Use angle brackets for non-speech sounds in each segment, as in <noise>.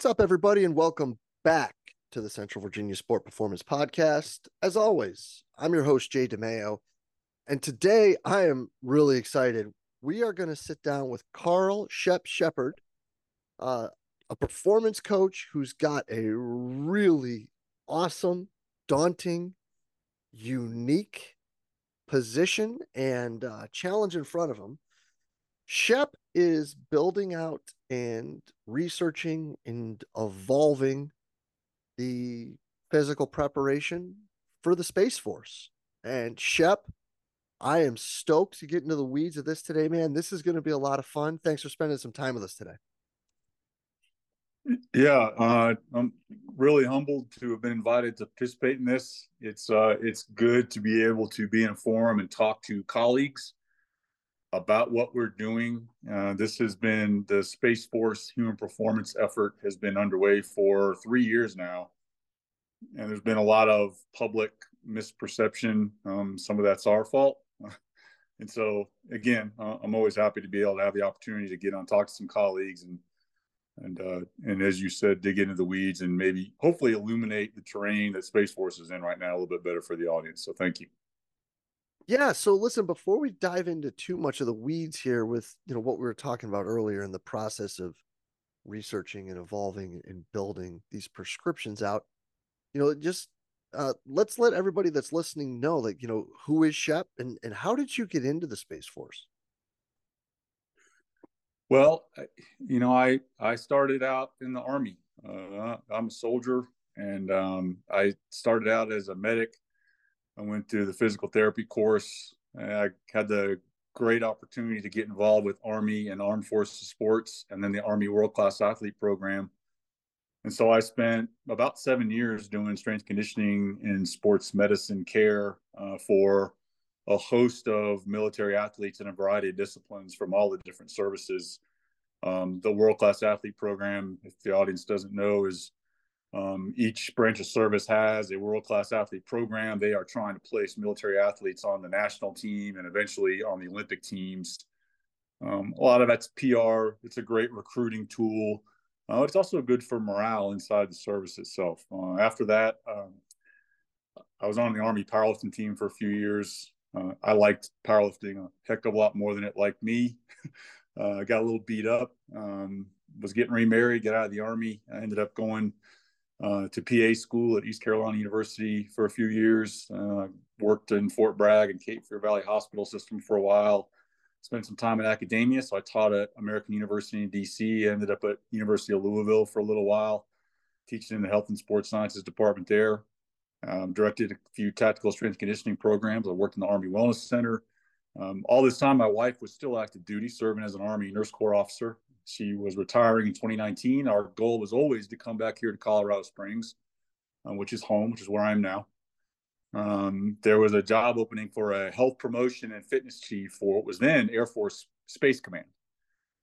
What's up, everybody, and welcome back to the Central Virginia Sport Performance Podcast. As always, I'm your host, Jay DeMeo, and today I am really excited. We are going to sit down with Carl Shep Sheppard, uh, a performance coach who's got a really awesome, daunting, unique position and uh, challenge in front of him. Shep is building out and researching and evolving the physical preparation for the Space Force. And Shep, I am stoked to get into the weeds of this today, man. This is going to be a lot of fun. Thanks for spending some time with us today. Yeah, uh, I'm really humbled to have been invited to participate in this. It's uh, it's good to be able to be in a forum and talk to colleagues about what we're doing. Uh, this has been the Space Force human performance effort has been underway for three years now, and there's been a lot of public misperception. Um, some of that's our fault. <laughs> and so, again, uh, I'm always happy to be able to have the opportunity to get on talk to some colleagues and and uh, and as you said, dig into the weeds and maybe hopefully illuminate the terrain that Space Force is in right now a little bit better for the audience. So thank you. Yeah. So listen, before we dive into too much of the weeds here with you know what we were talking about earlier in the process of researching and evolving and building these prescriptions out, you know, just uh, let's let everybody that's listening know, like, you know, who is Shep and and how did you get into the Space Force? Well, you know, I I started out in the army. Uh, I'm a soldier, and um, I started out as a medic. I went to the physical therapy course. I had the great opportunity to get involved with Army and Armed Forces sports, and then the Army World Class Athlete Program. And so I spent about seven years doing strength conditioning and sports medicine care uh, for a host of military athletes in a variety of disciplines from all the different services. Um, the World Class Athlete Program, if the audience doesn't know, is um, each branch of service has a world class athlete program. They are trying to place military athletes on the national team and eventually on the Olympic teams. Um, a lot of that's PR. It's a great recruiting tool. Uh, it's also good for morale inside the service itself. Uh, after that, um, I was on the Army powerlifting team for a few years. Uh, I liked powerlifting a heck of a lot more than it liked me. <laughs> Uh, I got a little beat up. Um, was getting remarried, got out of the Army. I ended up going uh, to PA school at East Carolina University for a few years. Uh, worked in Fort Bragg and Cape Fear Valley Hospital System for a while. Spent some time in academia. So I taught at American University in DC. Ended up at University of Louisville for a little while, teaching in the Health and Sports Sciences department there. Um, directed a few tactical strength conditioning programs. I worked in the Army Wellness Center. Um, all this time, my wife was still active duty, serving as an Army Nurse Corps officer. She was retiring in 2019. Our goal was always to come back here to Colorado Springs, uh, which is home, which is where I am now. Um, there was a job opening for a health promotion and fitness chief for what was then Air Force Space Command.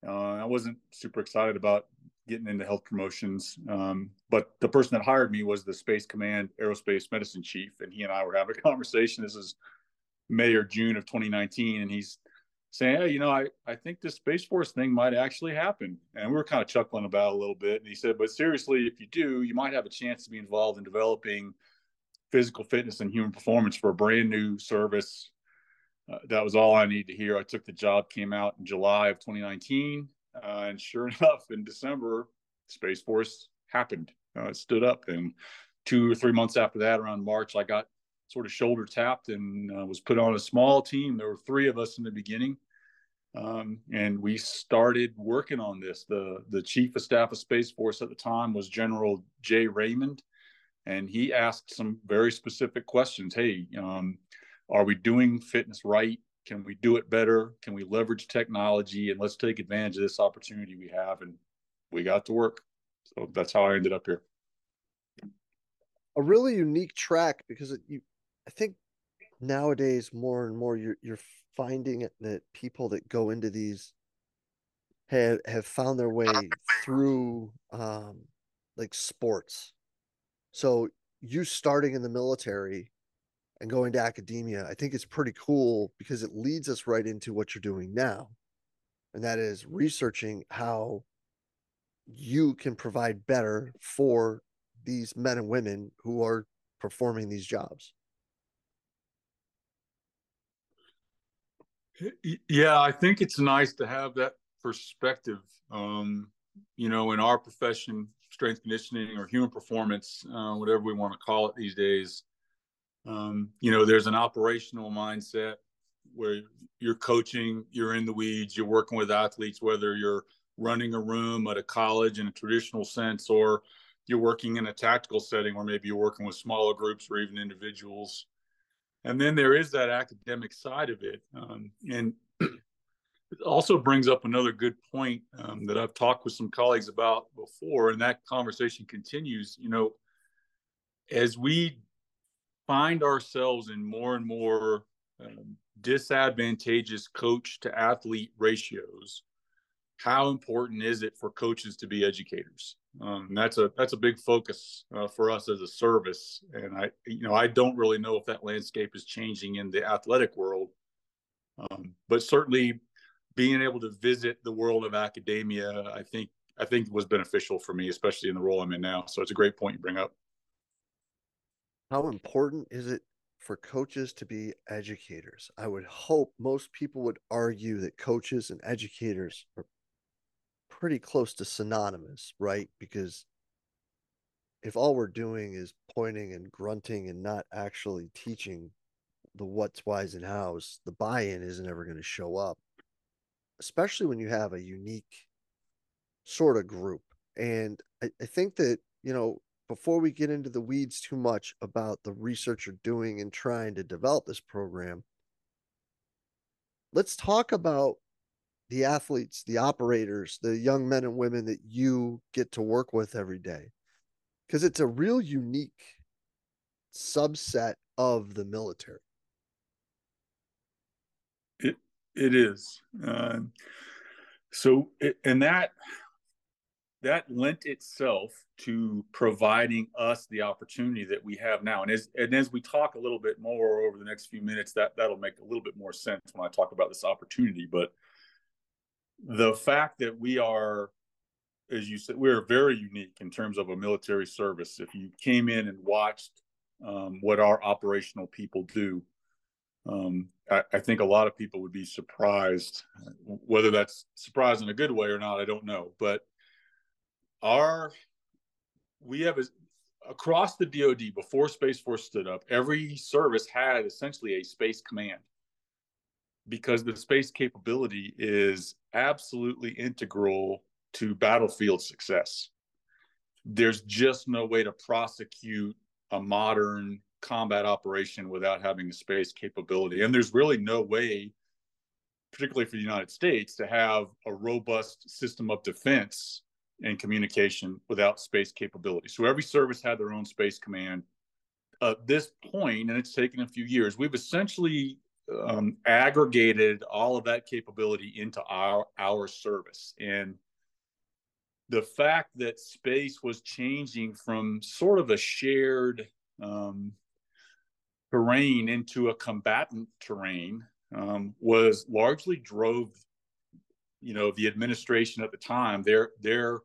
Uh, I wasn't super excited about getting into health promotions, um, but the person that hired me was the Space Command Aerospace Medicine Chief, and he and I were having a <laughs> conversation. This is May or June of 2019, and he's saying, hey, you know, I, I think this Space Force thing might actually happen. And we were kind of chuckling about a little bit. And he said, but seriously, if you do, you might have a chance to be involved in developing physical fitness and human performance for a brand new service. Uh, that was all I needed to hear. I took the job, came out in July of 2019. Uh, and sure <laughs> enough, in December, Space Force happened. Uh, it stood up. And two or three months after that, around March, I got sort of shoulder tapped and uh, was put on a small team. There were three of us in the beginning. Um, and we started working on this. The the chief of staff of Space Force at the time was General Jay Raymond, and he asked some very specific questions. Hey, um, are we doing fitness right? Can we do it better? Can we leverage technology? And let's take advantage of this opportunity we have. And we got to work. So that's how I ended up here. A really unique track because it, you I think nowadays more and more you're you're finding that people that go into these have have found their way through um like sports. So you starting in the military and going to academia, I think it's pretty cool because it leads us right into what you're doing now. And that is researching how you can provide better for these men and women who are performing these jobs. Yeah, I think it's nice to have that perspective. Um, you know, in our profession, strength conditioning or human performance, uh, whatever we want to call it these days, um, you know, there's an operational mindset where you're coaching, you're in the weeds, you're working with athletes, whether you're running a room at a college in a traditional sense or you're working in a tactical setting where maybe you're working with smaller groups or even individuals and then there is that academic side of it um, and it also brings up another good point um, that i've talked with some colleagues about before and that conversation continues you know as we find ourselves in more and more um, disadvantageous coach to athlete ratios how important is it for coaches to be educators um, that's a that's a big focus uh, for us as a service. And i you know i don't really know if that landscape is changing in the athletic world. Um, but certainly being able to visit the world of academia i think i think was beneficial for me especially in the role i'm in now. So it's a great point you bring up. How important is it for coaches to be educators? I would hope most people would argue that coaches and educators are pretty close to synonymous, right? Because if all we're doing is pointing and grunting and not actually teaching the what's, whys, and hows, the buy in isn't ever going to show up, especially when you have a unique sort of group. And I, I think that, you know, before we get into the weeds too much about the research you're doing and trying to develop this program, let's talk about the athletes, the operators, the young men and women that you get to work with every day. Because it's a real unique subset of the military. It it is. Uh, so and that that lent itself to providing us the opportunity that we have now. And as and as we talk a little bit more over the next few minutes, that that'll make a little bit more sense when I talk about this opportunity. But the fact that we are as you said we're very unique in terms of a military service. If you came in and watched um, what our operational people do um, I, I, think a lot of people would be surprised whether that's surprised in a good way or not i don't know. But our we have a, across the dod before space force stood up every service had essentially a space command because the space capability is absolutely integral to battlefield success. There's just no way to prosecute a modern combat operation without having a space capability. And there's really no way, particularly for the United States, to have a robust system of defense and communication without space capability. So every service had their own space command. At this point, and it's taken a few years, we've essentially um, aggregated all of that capability into our our service. And the fact that space was changing from sort of a shared um, terrain into a combatant terrain um, was largely drove you know the administration at the time their their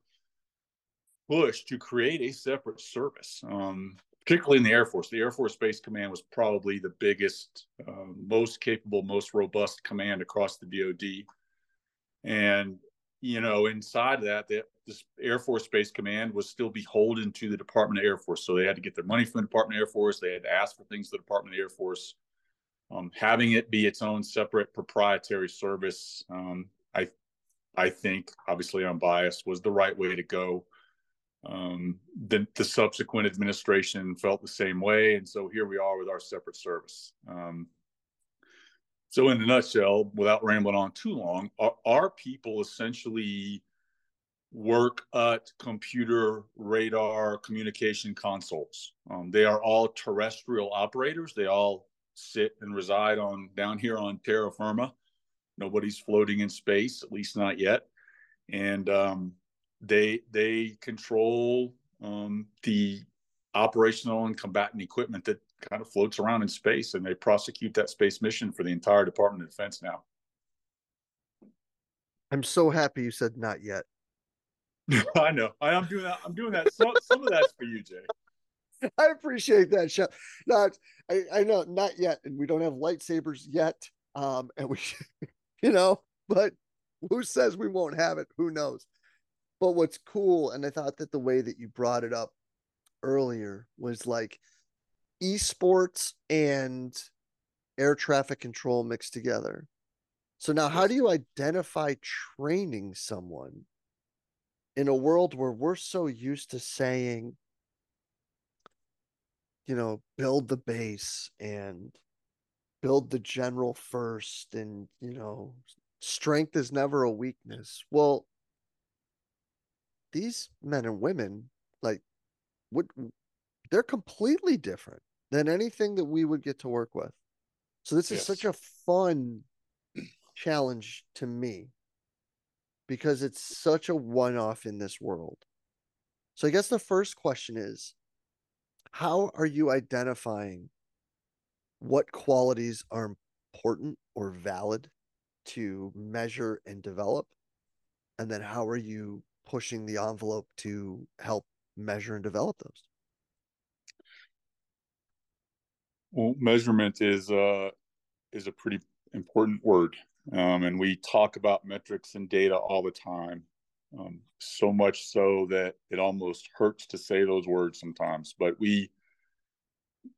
push to create a separate service. Um, particularly in the Air Force. The Air Force Space Command was probably the biggest, uh, most capable, most robust command across the DoD. And you know, inside of that, the, this Air Force Space Command was still beholden to the Department of Air Force. So they had to get their money from the Department of Air Force. They had to ask for things to the Department of Air Force. Um, having it be its own separate proprietary service, um, I, I think, obviously I'm biased, was the right way to go. Um, the, the, subsequent administration felt the same way, and so here we are with our separate service. Um, so, in a nutshell, without rambling on too long, our, our people essentially work at computer radar communication consoles. Um, they are all terrestrial operators. They all sit and reside on down here on terra firma. Nobody's floating in space, at least not yet. And um, they they control um, the operational and combatant equipment that kind of floats around in space, and they prosecute that space mission for the entire Department of Defense now. I'm so happy you said not yet. <laughs> I know. I, am doing that. I'm doing that. Some, some of that's for you, Jay. I appreciate that, Shep. Not, I, I know, not yet, and we don't have lightsabers yet. Um, and we, <laughs> you know, but who says we won't have it? Who knows? But what's cool, and I thought that the way that you brought it up earlier was like esports and air traffic control mixed together. So now, how do you identify training someone in a world where we're so used to saying, you know, build the base and build the general first, and, you know, strength is never a weakness. Well, these men and women, like, what they're completely different than anything that we would get to work with. So this yes. is such a fun <clears throat> challenge to me because it's such a one off in this world. So I guess the first question is how are you identifying what qualities are important or valid to measure and develop? And then how are you pushing the envelope to help measure and develop those? Well, measurement is uh, is a pretty important word, um, and we talk about metrics and data all the time. Um, so much so that it almost hurts to say those words sometimes. But we,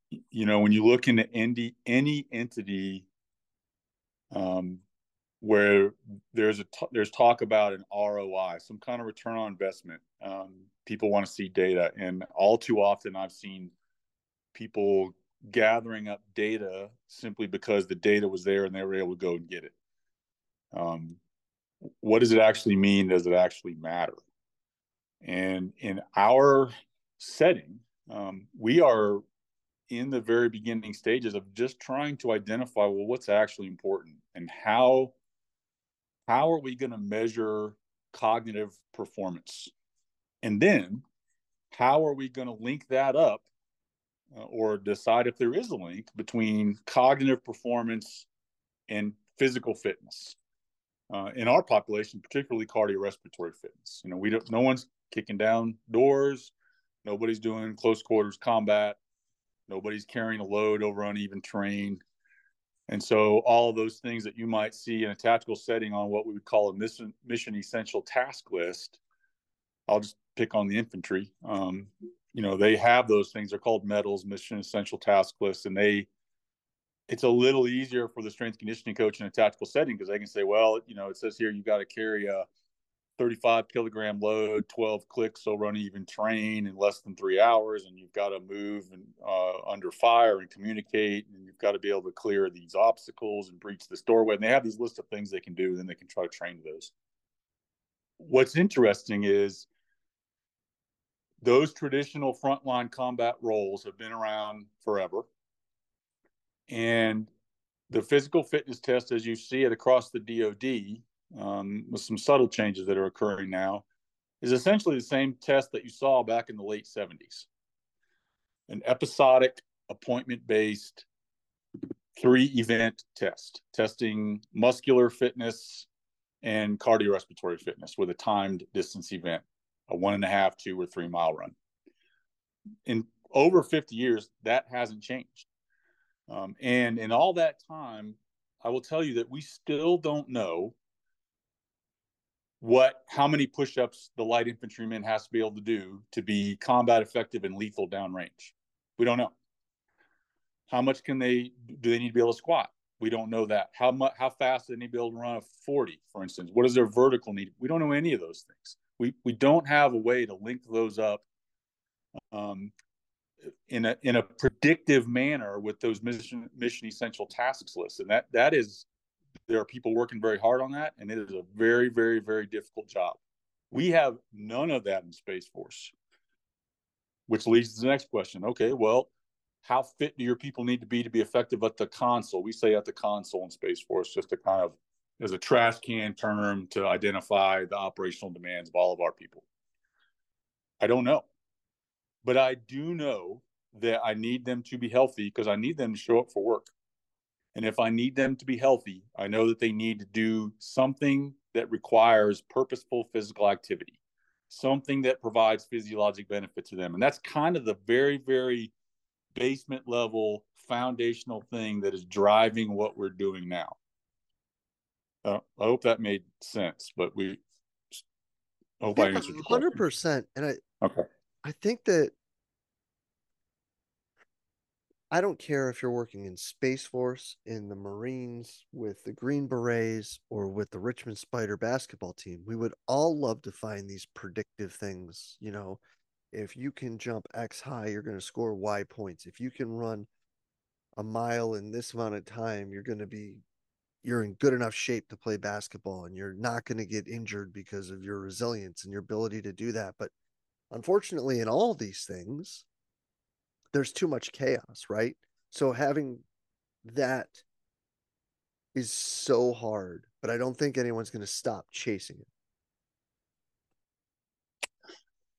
you know, when you look into any any entity um, where there's a t- there's talk about an ROI, some kind of return on investment. Um, people want to see data, and all too often I've seen people gathering up data simply because the data was there and they were able to go and get it. Um, what does it actually mean? Does it actually matter? And in our setting, um, we are in the very beginning stages of just trying to identify well what's actually important and how how are we going to measure cognitive performance and then how are we going to link that up uh, or decide if there is a link between cognitive performance and physical fitness. Uh, in our population, particularly cardiorespiratory fitness, you know, we don't. No one's kicking down doors. Nobody's doing close quarters combat. Nobody's carrying a load over uneven terrain. And so, all of those things that you might see in a tactical setting on what we would call a mission, mission essential task list, I'll just pick on the infantry. Um, you know they have those things they're called METLs mission essential task lists and they it's a little easier for the strength conditioning coach in a tactical setting because they can say well you know it says here you got to carry a 35 kilogram load 12 clicks over uneven train in less than three hours and you've got to move and, uh, under fire and communicate and you've got to be able to clear these obstacles and breach this doorway and they have these list of things they can do and then they can try to train those what's interesting is those traditional frontline combat roles have been around forever. And the physical fitness test, as you see it across the DoD, um, with some subtle changes that are occurring now, is essentially the same test that you saw back in the late 70s an episodic, appointment based, three event test, testing muscular fitness and cardiorespiratory fitness with a timed distance event a one and a half, two, or three mile run. In over 50 years, that hasn't changed. Um, and in all that time, I will tell you that we still don't know what how many push-ups the light infantryman has to be able to do to be combat effective and lethal downrange. We don't know. How much can they do they need to be able to squat? We don't know that. How much how fast do they need to be able to run a 40, for instance? What is their vertical need? We don't know any of those things we we don't have a way to link those up um, in a in a predictive manner with those mission mission essential tasks lists, and that that is there are people working very hard on that, and it is a very very very difficult job. We have none of that in Space Force, which leads to the next question. Okay, well, how fit do your people need to be to be effective at the console? We say at the console in Space Force just to kind of as a trash can term to identify the operational demands of all of our people? I don't know. But I do know that I need them to be healthy because I need them to show up for work. And if I need them to be healthy, I know that they need to do something that requires purposeful physical activity, something that provides physiologic benefit to them. And that's kind of the very, very basement level foundational thing that is driving what we're doing now. Uh, I hope that made sense, but we I hope yeah, I answered hundred percent. And I okay. I think that I don't care if you're working in Space Force, in the Marines, with the Green Berets, or with the Richmond Spider basketball team. We would all love to find these predictive things. You know, if you can jump X high, you're going to score Y points. If you can run a mile in this amount of time, you're going to be you're in good enough shape to play basketball and you're not going to get injured because of your resilience and your ability to do that. But unfortunately, in all these things, there's too much chaos, right? So having that is so hard, but I don't think anyone's going to stop chasing it.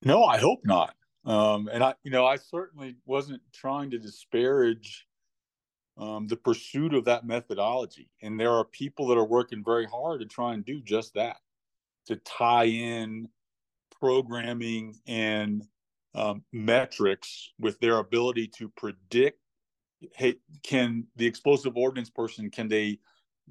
No, I hope not. Um, and I, you know, I certainly wasn't trying to disparage um, the pursuit of that methodology. And there are people that are working very hard to try and do just that, to tie in programming and um, metrics with their ability to predict hey can the explosive ordnance person can they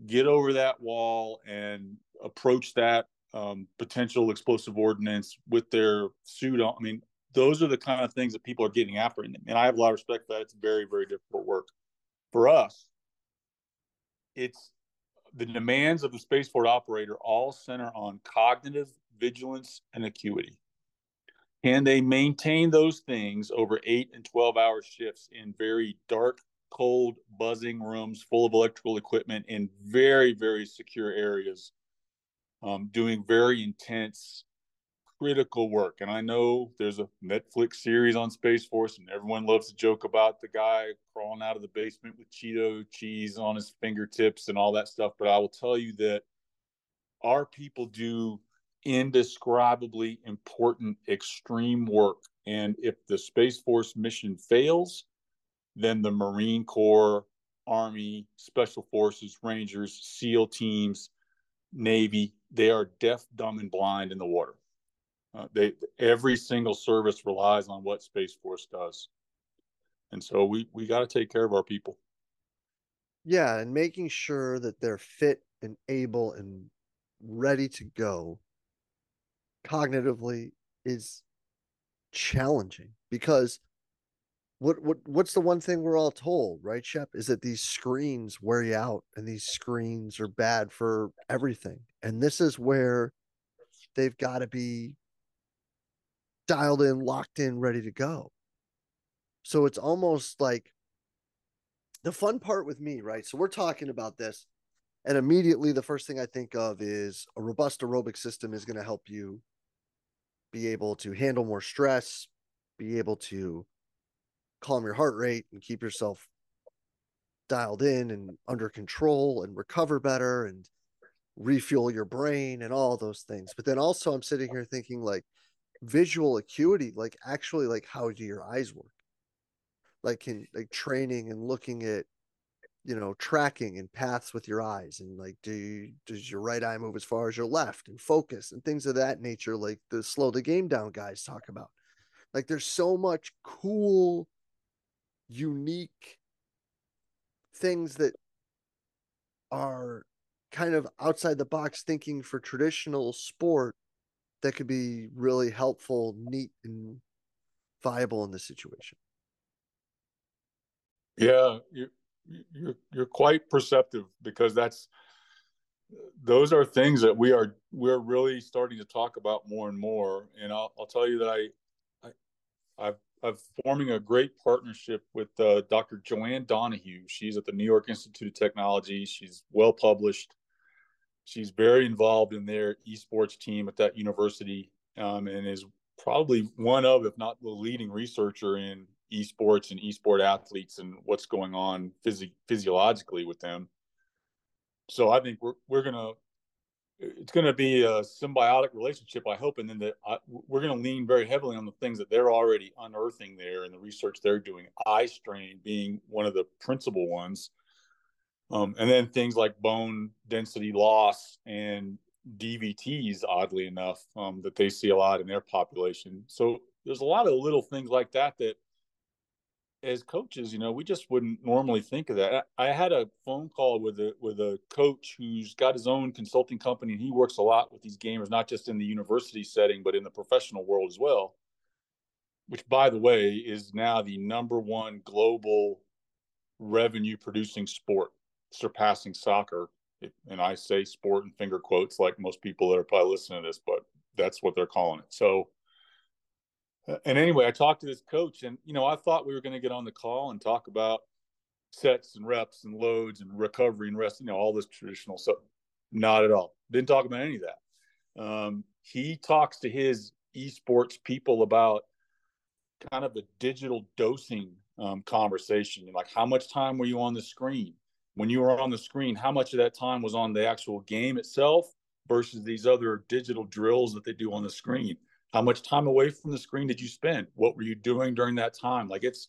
get over that wall and approach that um, potential explosive ordnance with their suit on? I mean those are the kind of things that people are getting after and, and i have a lot of respect for that. It's very very difficult work. For us it's the demands of the spaceport operator all center on cognitive vigilance and acuity can they maintain those things over eight and 12 hour shifts in very dark, cold, buzzing rooms full of electrical equipment in very, very secure areas, um, doing very intense, critical work? And I know there's a Netflix series on Space Force, and everyone loves to joke about the guy crawling out of the basement with Cheeto cheese on his fingertips and all that stuff. But I will tell you that our people do indescribably important extreme work. And if the Space Force mission fails, then the Marine Corps, Army, Special Forces, Rangers, SEAL teams, Navy, they are deaf, dumb, and blind in the water. Uh, they every single service relies on what Space Force does, and so we we got to take care of our people. Yeah, and making sure that they're fit and able and ready to go cognitively is challenging because what what what's the one thing we're all told, right, Shep? Is that these screens wear you out and these screens are bad for everything. And this is where they've got to be dialed in, locked in, ready to go. So it's almost like the fun part with me, right? So we're talking about this, and immediately the first thing I think of is a robust aerobic system is going to help you be able to handle more stress, be able to calm your heart rate and keep yourself dialed in and under control and recover better and refuel your brain and all those things. But then also I'm sitting here thinking like visual acuity, like actually like how do your eyes work? Like in like training and looking at you know tracking and paths with your eyes and like do you, does your right eye move as far as your left and focus and things of that nature like the slow the game down guys talk about. Like there's so much cool unique things that are kind of outside the box thinking for traditional sport that could be really helpful neat and viable in this situation. Yeah you, you're you're quite perceptive because that's those are things that we are we're really starting to talk about more and more. And I'll, I'll tell you that I, I I've I've forming a great partnership with uh, Dr. Joanne Donoghue. She's at the New York Institute of Technology. She's well published. She's very involved in their esports team at that university, um, and is probably one of, if not the leading researcher in esports and esport athletes and what's going on phys- physiologically with them. So I think we're we're gonna it's to be a symbiotic relationship, I hope, and then the, uh, we're to lean very heavily on the things that they're already unearthing there and the research they're doing. Eye strain being one of the principal ones, um, and then things like bone density loss and DVTs, oddly enough, um, that they see a lot in their population. So there's a lot of little things like that that, as coaches, you know, we just wouldn't normally think of that. I had a phone call with a with a coach who's got his own consulting company, and he works a lot with these gamers, not just in the university setting, but in the professional world as well. Which, by the way, is now the number one global revenue producing sport, surpassing soccer and I say sport in finger quotes like most people that are probably listening to this, but that's what they're calling it. So, and anyway, I talked to this coach, and you know, I thought we were going to get on the call and talk about sets and reps and loads and recovery and rest, you know, all this traditional stuff. Not at all. Didn't talk about any of that. Um, he talks to his esports people about kind of the digital dosing um, conversation, like how much time were you on the screen? when you were on the screen, how much of that time was on the actual game itself versus these other digital drills that they do on the screen? How much time away from the screen did you spend? What were you doing during that time? Like it's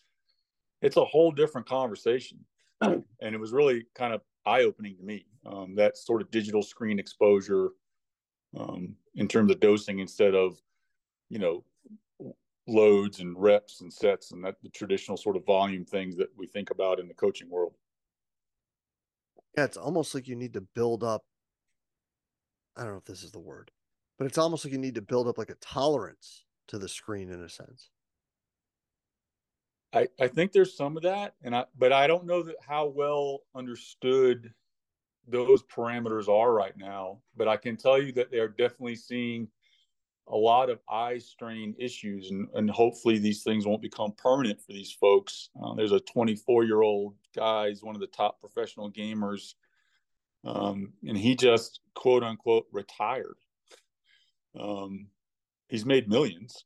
it's a whole different conversation, and it was really kind of eye opening to me. Um, that sort of digital screen exposure um, in terms of dosing instead of you know loads and reps and sets and that the traditional sort of volume things that we think about in the coaching world. Yeah, it's almost like you need to build up. I don't know if this is the word, but it's almost like you need to build up like a tolerance to the screen in a sense. I, I think there's some of that, and I but I don't know that how well understood those parameters are right now. But I can tell you that they're definitely seeing a lot of eye strain issues, and, and hopefully these things won't become permanent for these folks. Uh, there's a 24 year old guy, he's one of the top professional gamers, um, and he just quote unquote retired. Um, he's made millions,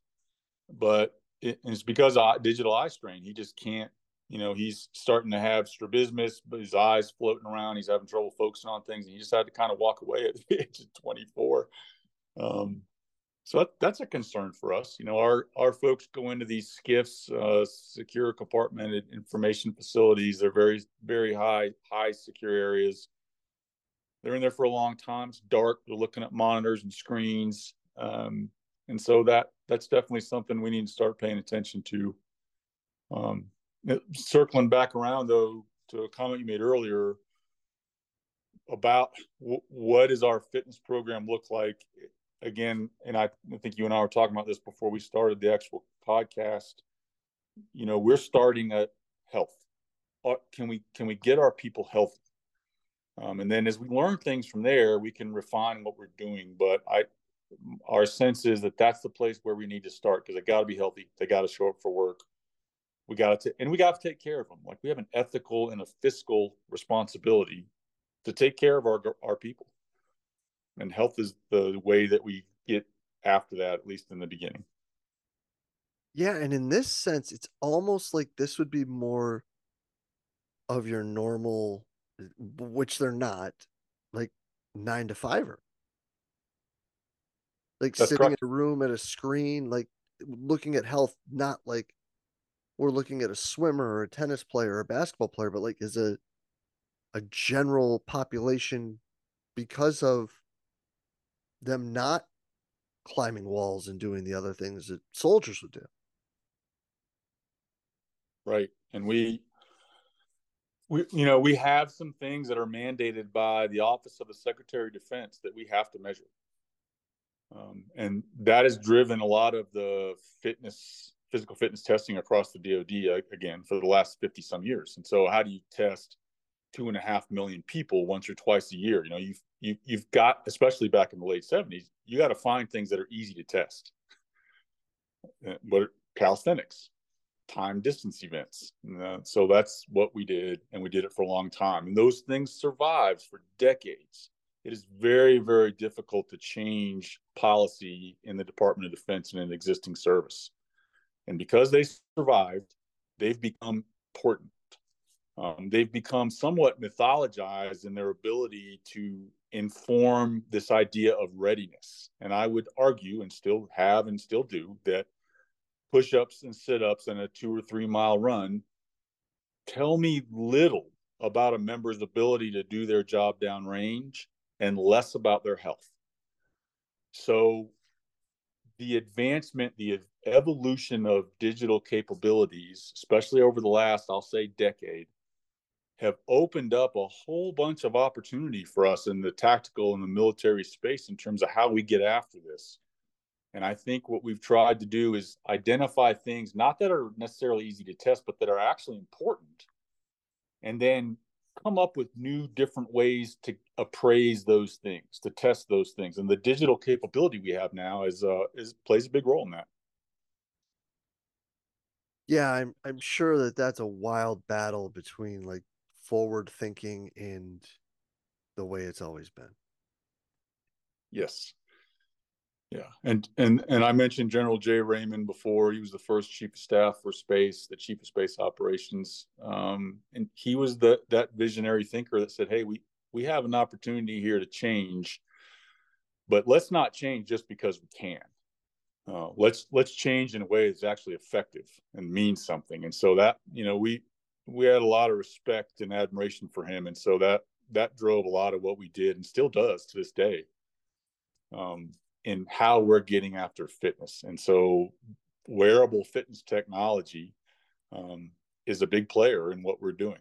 but it, it's because of digital eye strain. He just can't. You know, he's starting to have strabismus, but his eyes floating around. He's having trouble focusing on things, and he just had to kind of walk away at <laughs> the age of 24. Um, so that, that's a concern for us. You know, our our folks go into these SCIFs, uh, secure compartmented information facilities. They're very very high high secure areas. They're in there for a long time. It's dark. They're looking at monitors and screens, um, and so that that's definitely something we need to start paying attention to. Um, circling back around though to a comment you made earlier about w- what does our fitness program look like again, and I, I think you and I were talking about this before we started the actual podcast. You know, we're starting at health. Uh, can we can we get our people healthy? Um, and then as we learn things from there, we can refine what we're doing. But I, our sense is that that's the place where we need to start because they got to be healthy. They got to show up for work. We got to, and we got to take care of them. Like we have an ethical and a fiscal responsibility to take care of our our people and health is the way that we get after that at least in the beginning yeah and in this sense it's almost like this would be more of your normal which they're not like nine to fiver like That's sitting correct. in a room at a screen like looking at health not like we're looking at a swimmer or a tennis player or a basketball player but like as a a general population because of them not climbing walls and doing the other things that soldiers would do. Right. And we we you know, we have some things that are mandated by the office of the Secretary of Defense that we have to measure. Um, and that has driven a lot of the fitness physical fitness testing across the DoD uh, again for the last 50 some years. And so how do you test two and a half million people once or twice a year? You know, you've you, you've got, especially back in the late 70s, you got to find things that are easy to test. Uh, what calisthenics, time distance events. Uh, so that's what we did, and we did it for a long time. And those things survived for decades. It is very, very difficult to change policy in the Department of Defense and an existing service. And because they survived, they've become important. Um, they've become somewhat mythologized in their ability to inform this idea of readiness. And I would argue, and still have and still do, that push ups and sit ups and a two or three mile run tell me little about a member's ability to do their job downrange and less about their health. so the advancement, the evolution of digital capabilities, especially over the last, I'll say, decade, have opened up a whole bunch of opportunity for us in the tactical and the military space in terms of how we get after this. And I think what we've tried to do is identify things not that are necessarily easy to test, but that are actually important. And then come up with new different ways to appraise those things, to test those things. And the digital capability we have now is uh is plays a big role in that. Yeah, I'm I'm sure that that's a wild battle between like forward thinking and the way it's always been. Yes. Yeah, and and and I mentioned General Jay Raymond before. He was the first chief of staff for space, the chief of space operations, um, and he was the that visionary thinker that said, "Hey, we we have an opportunity here to change, but let's not change just because we can. Uh, let's let's change in a way that's actually effective and means something." And so that you know we we had a lot of respect and admiration for him, and so that that drove a lot of what we did and still does to this day. Um, in how we're getting after fitness. And so, wearable fitness technology um, is a big player in what we're doing.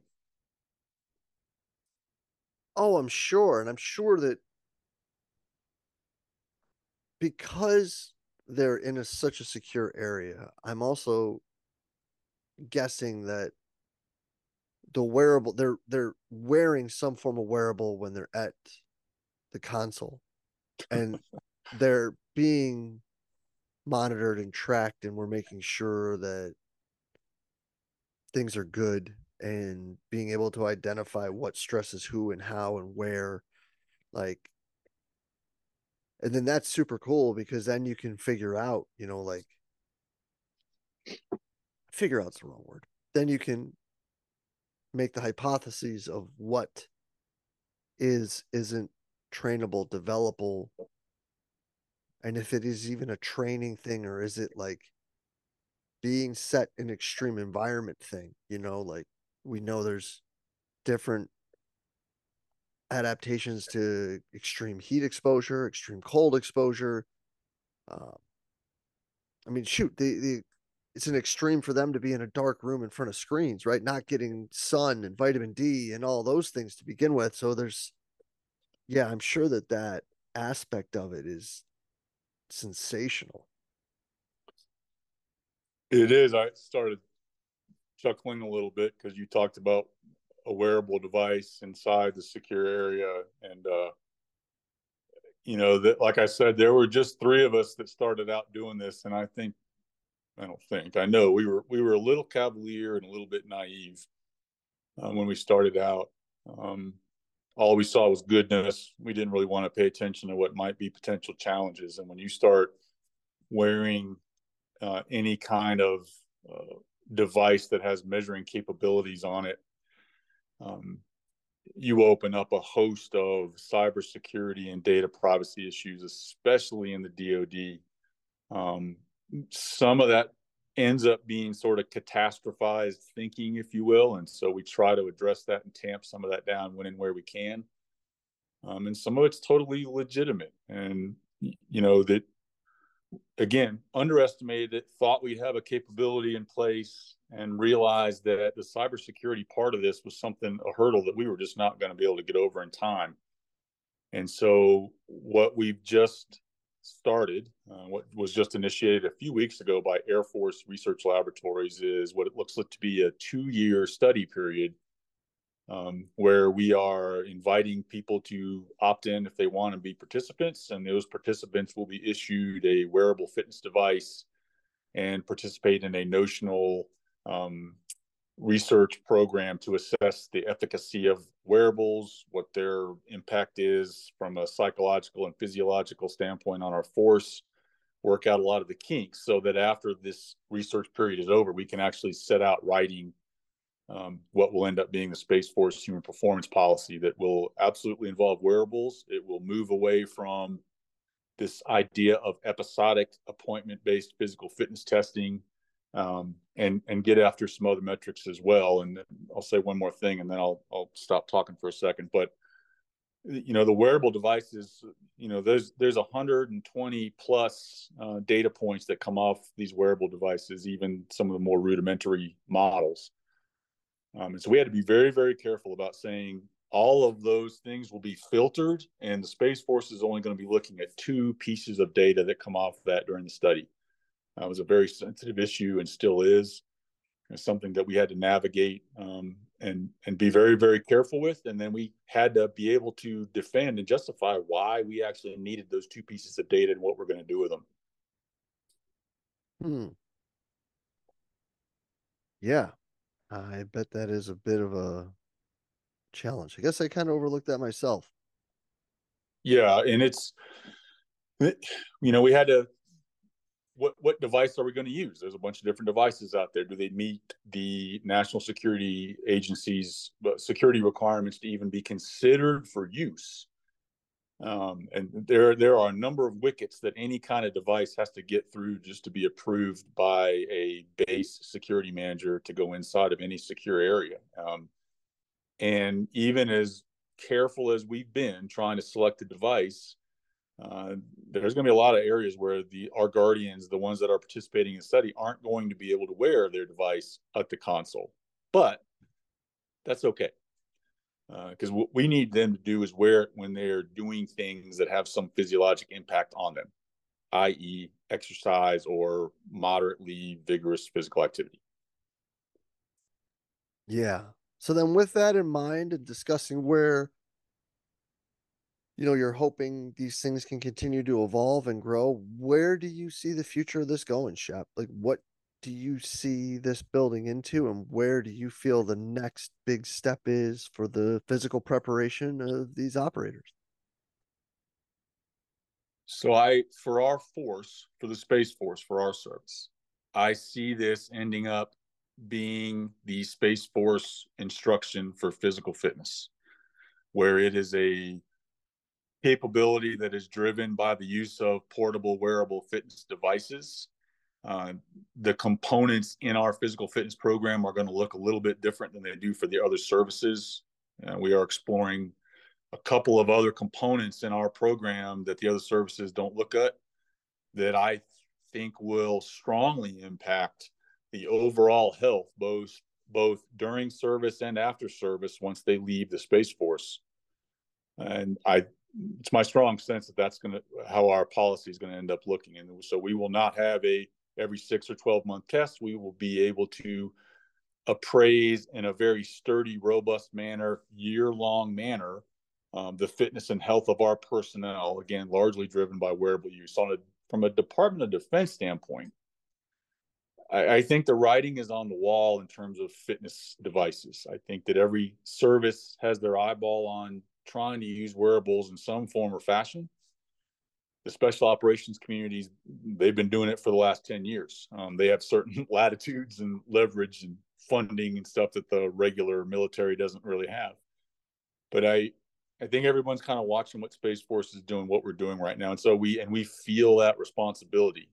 Oh, I'm sure. And I'm sure that because they're in a, such a secure area, I'm also guessing that the wearable they're they're wearing some form of wearable when they're at the console and <laughs> they're being monitored and tracked and we're making sure that things are good and being able to identify what stresses who and how and where like and then that's super cool because then you can figure out you know like figure out's the wrong word. Then you can make the hypotheses of what is isn't trainable developable and if it is even a training thing or is it like being set in extreme environment thing you know like we know there's different adaptations to extreme heat exposure extreme cold exposure uh, i mean shoot the the it's an extreme for them to be in a dark room in front of screens right? Not getting sun and vitamin d and all those things to begin with so there's yeah i'm sure that that aspect of it is sensational. It is. I started chuckling a little bit because you talked about a wearable device inside the secure area, and uh, you know that, like I said, there were just three of us that started out doing this, and I think, I don't think, I know we were we were a little cavalier and a little bit naive uh, when we started out. Um, all we saw was goodness. We didn't really want to pay attention to what might be potential challenges. And when you start wearing uh, any kind of uh, device that has measuring capabilities on it, um, you open up a host of cybersecurity and data privacy issues, especially in the DoD. Um, some of that ends up being sort of catastrophized thinking, if you will. And so we try to address that and tamp some of that down when and where we can. Um, and some of it's totally legitimate. And, you know, that again, underestimated it, thought we'd have a capability in place and realized that the cybersecurity part of this was something, a hurdle that we were just not going to be able to get over in time. And so what we've just started, uh, what was just initiated a few weeks ago by Air Force Research Laboratories, is what it looks like to be a two year study period um, where we are inviting people to opt in if they want to be participants. And those participants will be issued a wearable fitness device and participate in a notional um, research program to assess the efficacy of wearables, what their impact is from a psychological and physiological standpoint on our force, work out a lot of the kinks so that after this research period is over, we can actually set out writing um, what will end up being the Space Force human performance policy that will absolutely involve wearables. It will move away from this idea of episodic appointment based physical fitness testing um, and and get after some other metrics as well. And I'll say one more thing, and then I'll I'll stop talking for a second. But you know the wearable devices you know there's there's 120 plus uh, data points that come off these wearable devices even some of the more rudimentary models um, and so we had to be very very careful about saying all of those things will be filtered and the space force is only going to be looking at two pieces of data that come off that during the study that was a very sensitive issue and still is it's something that we had to navigate um, and and be very very careful with. And then we had to be able to defend and justify why we actually needed those two pieces of data and what we're going to do with them. Hmm. yeah. I bet that is a bit of a challenge. I guess i kind of overlooked that myself. Yeah and it's you know we had to what what device are we going to use? There's a bunch of different devices out there. Do they meet the national security agencies' uh, security requirements to even be considered for use? Um, and there there are a number of wickets that any kind of device has to get through just to be approved by a base security manager to go inside of any secure area. Um, and even as careful as we've been trying to select a device, uh, there's going to be a lot of areas where the our guardians, the ones that are participating in study, aren't going to be able to wear their device at the console. But that's okay, because uh, what we need them to do is wear it when they're doing things that have some physiologic impact on them, i.e., exercise or moderately vigorous physical activity. Yeah. So then, with that in mind, and discussing where you know you're hoping these things can continue to evolve and grow where do you see the future of this going shep? Like what do you see this building into and where do you feel the next big step is for the physical preparation of these operators? So i for our force for the space force for our service i see this ending up being the space force instruction for physical fitness where it is a capability that is driven by the use of portable wearable fitness devices. Uh, the components in our physical fitness program are going to look a little bit different than they do for the other services. Uh, we are exploring a couple of other components in our program that the other services don't look at that I think will strongly impact the overall health both both during service and after service once they leave the space force and i it's my strong sense that that's going to how our policy is going to end up looking. And so we will not have a every six or 12 month test we will be able to appraise in a very sturdy robust manner year long manner um, the fitness and health of our personnel again largely driven by wearable use. On a from a department of defense standpoint I, I think the writing is on the wall in terms of fitness devices. I think that every service has their eyeball on trying to use wearables in some form or fashion. The special operations communities, they've been doing it for the last 10 years. Um, they have certain <laughs> latitudes and leverage and funding and stuff that the regular military doesn't really have. But I, I think everyone's kind of watching what Space Force is doing, what we're doing right now. And so we, and we feel that responsibility.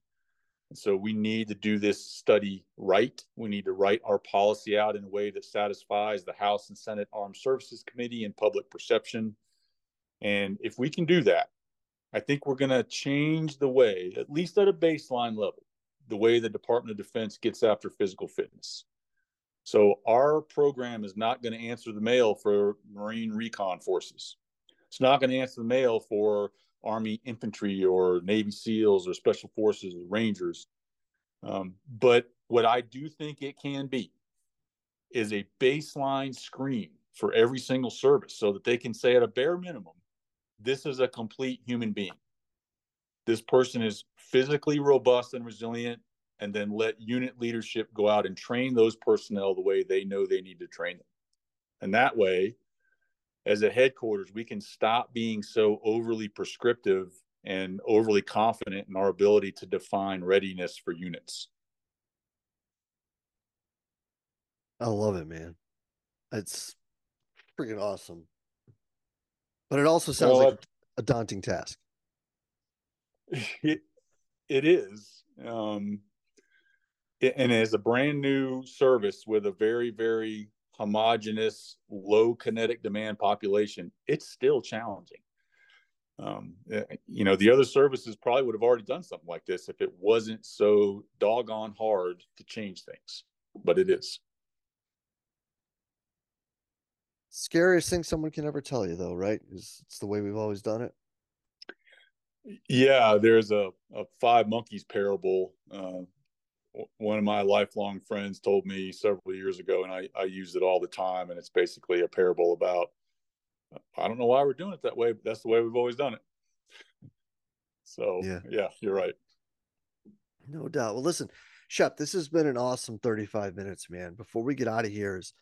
So we need to do this study right. We need to write our policy out in a way that satisfies the House and Senate Armed Services Committee and public perception. And if we can do that, I think we're going to change the way, at least at a baseline level, the way the Department of Defense gets after physical fitness. So our program is not going to answer the mail for Marine recon forces. It's not going to answer the mail for Army infantry or Navy SEALs or Special Forces or Rangers. Um, but what I do think it can be is a baseline screen for every single service so that they can say at a bare minimum, this is a complete human being. This person is physically robust and resilient, and then let unit leadership go out and train those personnel the way they know they need to train them. And that way, as a headquarters, we can stop being so overly prescriptive and overly confident in our ability to define readiness for units. I love it, man. It's freaking awesome. But it also sounds well, like a daunting task. <laughs> It, it is. Um, and as a brand new service with a very, very homogenous, low kinetic demand population, it's still challenging. Um, eh, you know, the other services probably would have already done something like this if it wasn't so doggone hard to change things, but it is. Scariest thing someone can ever tell you, though, right? Is it's the way we've always done it. Yeah, there's a, a five monkeys parable. Uh, one of my lifelong friends told me several years ago, and I, I use it all the time. And it's basically a parable about I don't know why we're doing it that way, but that's the way we've always done it. <laughs> So yeah, yeah you're right. No doubt. Well, listen, Shep, this has been an awesome 35 minutes, man. Before we get out of here, is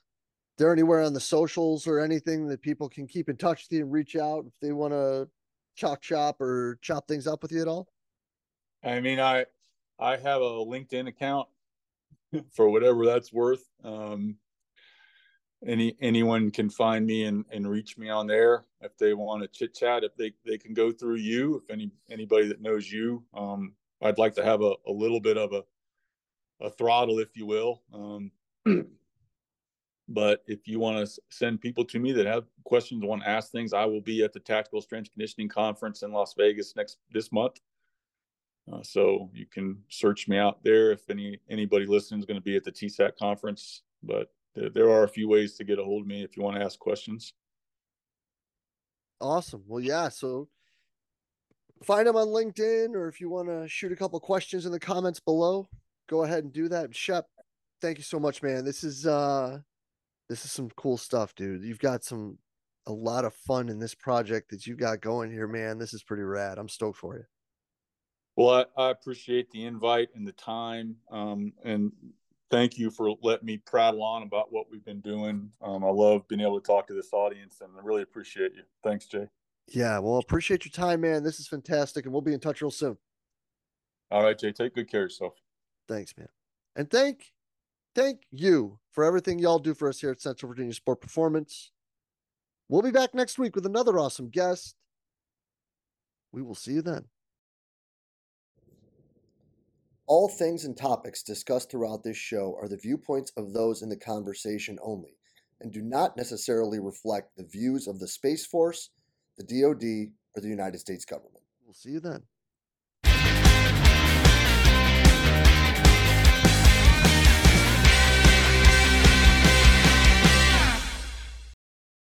there anywhere on the socials or anything that people can keep in touch with you and reach out if they want to chalk shop or chop things up with you at all? I mean, I I have a LinkedIn account <laughs> for whatever that's worth. Um, any anyone can find me and, and reach me on there if they want to chit chat. If they, they can go through you, if any anybody that knows you, um, I'd like to have a, a little bit of a a throttle, if you will. Um, but if you want to send people to me that have questions, want to ask things, I will be at the Tactical Strength Conditioning Conference in Las Vegas next this month. Uh, so you can search me out there if any anybody listening is going to be at the TSAC conference. But there, are a few ways to get a hold of me if you want to ask questions. Awesome. Well, yeah. So find them on LinkedIn, or if you want to shoot a couple questions in the comments below, go ahead and do that. Shep, thank you so much, man. This is uh this is some cool stuff, dude. You've got some a lot of fun in this project that you got going here, man. This is pretty rad. I'm stoked for you. Well, I, I appreciate the invite and the time. Um, and thank you for letting me prattle on about what we've been doing. Um, I love being able to talk to this audience and I really appreciate you. Thanks, Jay. Yeah, well, appreciate your time, man. This is fantastic, and we'll be in touch real soon. All right, Jay. Take good care of yourself. Thanks, man. And thank thank you for everything y'all do for us here at Central Virginia Sport Performance. We'll be back next week with another awesome guest. We will see you then. All things and topics discussed throughout this show are the viewpoints of those in the conversation only and do not necessarily reflect the views of the Space Force, the DoD, or the United States government. We'll see you then.